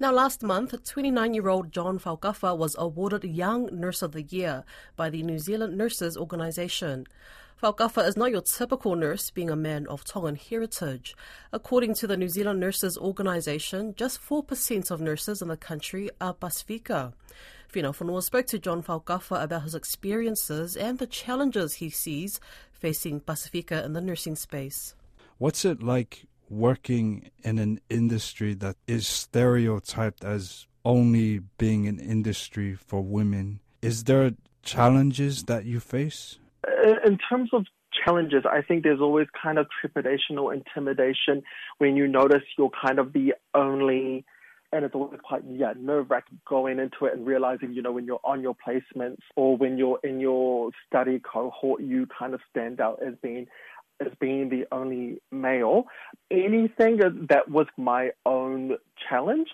Now, last month, 29 year old John Faukawha was awarded Young Nurse of the Year by the New Zealand Nurses Organisation. Faukawha is not your typical nurse, being a man of Tongan heritage. According to the New Zealand Nurses Organisation, just 4% of nurses in the country are Pasifika. Fino Fonua spoke to John Faukawha about his experiences and the challenges he sees facing Pasifika in the nursing space. What's it like working in an industry that is stereotyped as only being an industry for women. Is there challenges that you face? In terms of challenges, I think there's always kind of trepidation or intimidation when you notice you're kind of the only and it's always quite yeah nerve wracking going into it and realizing you know when you're on your placements or when you're in your study cohort you kind of stand out as being as being the only male. Anything that was my own challenge,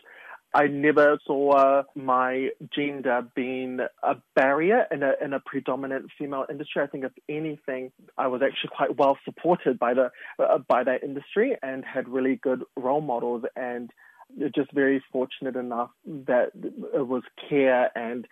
I never saw my gender being a barrier in a in a predominant female industry. I think if anything, I was actually quite well supported by the uh, by that industry and had really good role models and just very fortunate enough that it was care and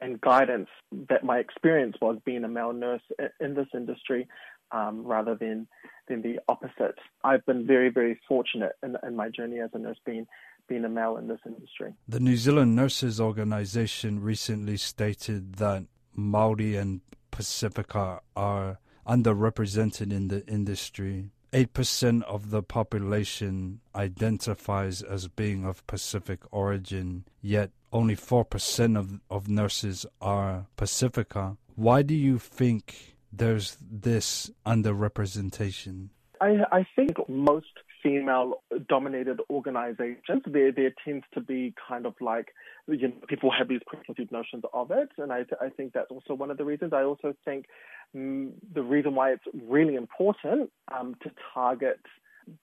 and guidance that my experience was being a male nurse in this industry um, rather than than the opposite. I've been very very fortunate in, in my journey as a nurse being being a male in this industry. The New Zealand Nurses Organization recently stated that Maori and Pasifika are underrepresented in the industry. 8% of the population identifies as being of Pacific origin, yet only 4% of, of nurses are Pasifika. Why do you think there's this underrepresentation? I, I think most female dominated organizations, there, there tends to be kind of like, you know, people have these preconceived notions of it. And I, I think that's also one of the reasons. I also think mm, the reason why it's really important um, to target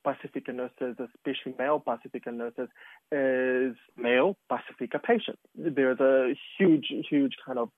Pasifika nurses, especially male Pasifika nurses, is male Pasifika patients. There's a huge, huge kind of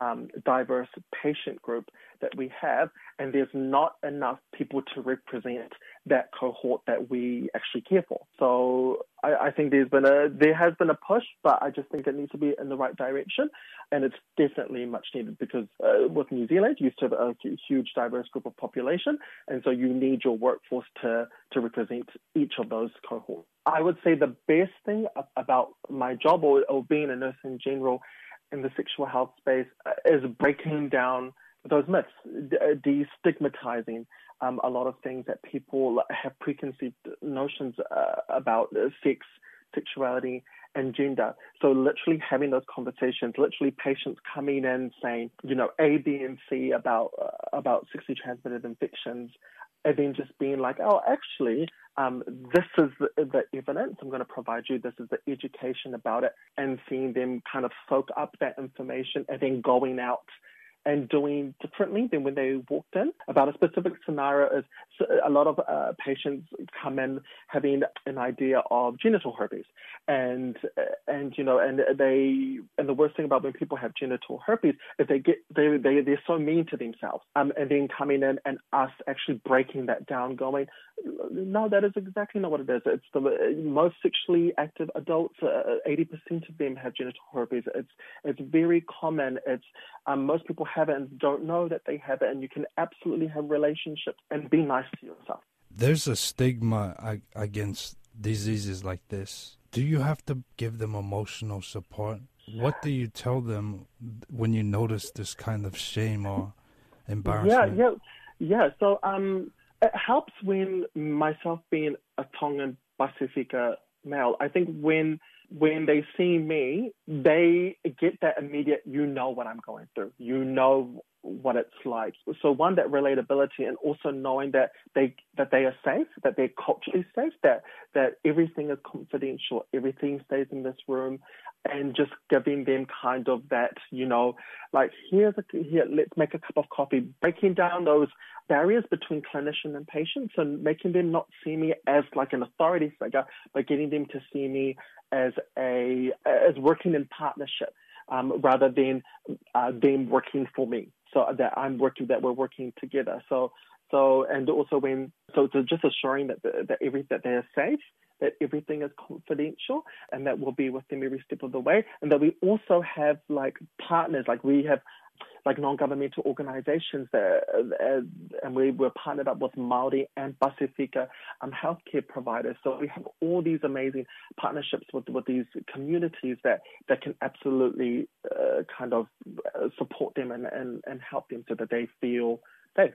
um, diverse patient group that we have, and there's not enough people to represent that cohort that we actually care for. So I, I, think there's been a there has been a push, but I just think it needs to be in the right direction, and it's definitely much needed because uh, with New Zealand, you used to have a huge diverse group of population, and so you need your workforce to to represent each of those cohorts. I would say the best thing about my job or, or being a nurse in general in the sexual health space uh, is breaking down those myths, uh, destigmatizing um, a lot of things that people have preconceived notions uh, about uh, sex, sexuality, and gender. So literally having those conversations, literally patients coming in saying, you know, A, B, and C about uh, about sexually transmitted infections, and then just being like, oh, actually, um, this is the, the, evidence I'm going to provide you. This is the education about it, and seeing them kind of soak up that information and then going out and doing differently than when they walked in. About a specific scenario is a lot of uh, patients come in having an idea of genital herpes, and and you know, and they and the worst thing about when people have genital herpes is they get they they they're so mean to themselves, um, and then coming in and us actually breaking that down, going, no, that is exactly not what it is. It's the most sexually active adults. Uh, eighty uh, percent of them have genital herpes. It's it's very common. It's um, most people have it and don't know that they have it, and you can absolutely have relationships and be nice to yourself. There's a stigma against diseases like this. Do you have to give them emotional support? What do you tell them when you notice this kind of shame or embarrassment? Yeah, yeah, yeah. So um, it helps when myself being a Tongan Pasifika male. I think when when they see me, they get that immediate, you know what I'm going through. You know what it's like. So one, that relatability and also knowing that they that they are safe, that they're culturally safe, that that everything is confidential, everything stays in this room and just giving them kind of that, you know, like here's a here, let's make a cup of coffee, breaking down those barriers between clinician and patients and making them not see me as like an authority figure, but getting them to see me as a as working in partnership um, rather than uh, them working for me. So that I'm working that we're working together. So so and also when so, just assuring that that every that they're safe that everything is confidential and that we'll be with them every step of the way. And that we also have like partners, like we have like non-governmental organizations that, uh, and we were partnered up with Maori and Pasifika um, healthcare providers. So we have all these amazing partnerships with, with these communities that, that can absolutely uh, kind of uh, support them and, and, and help them so that they feel safe.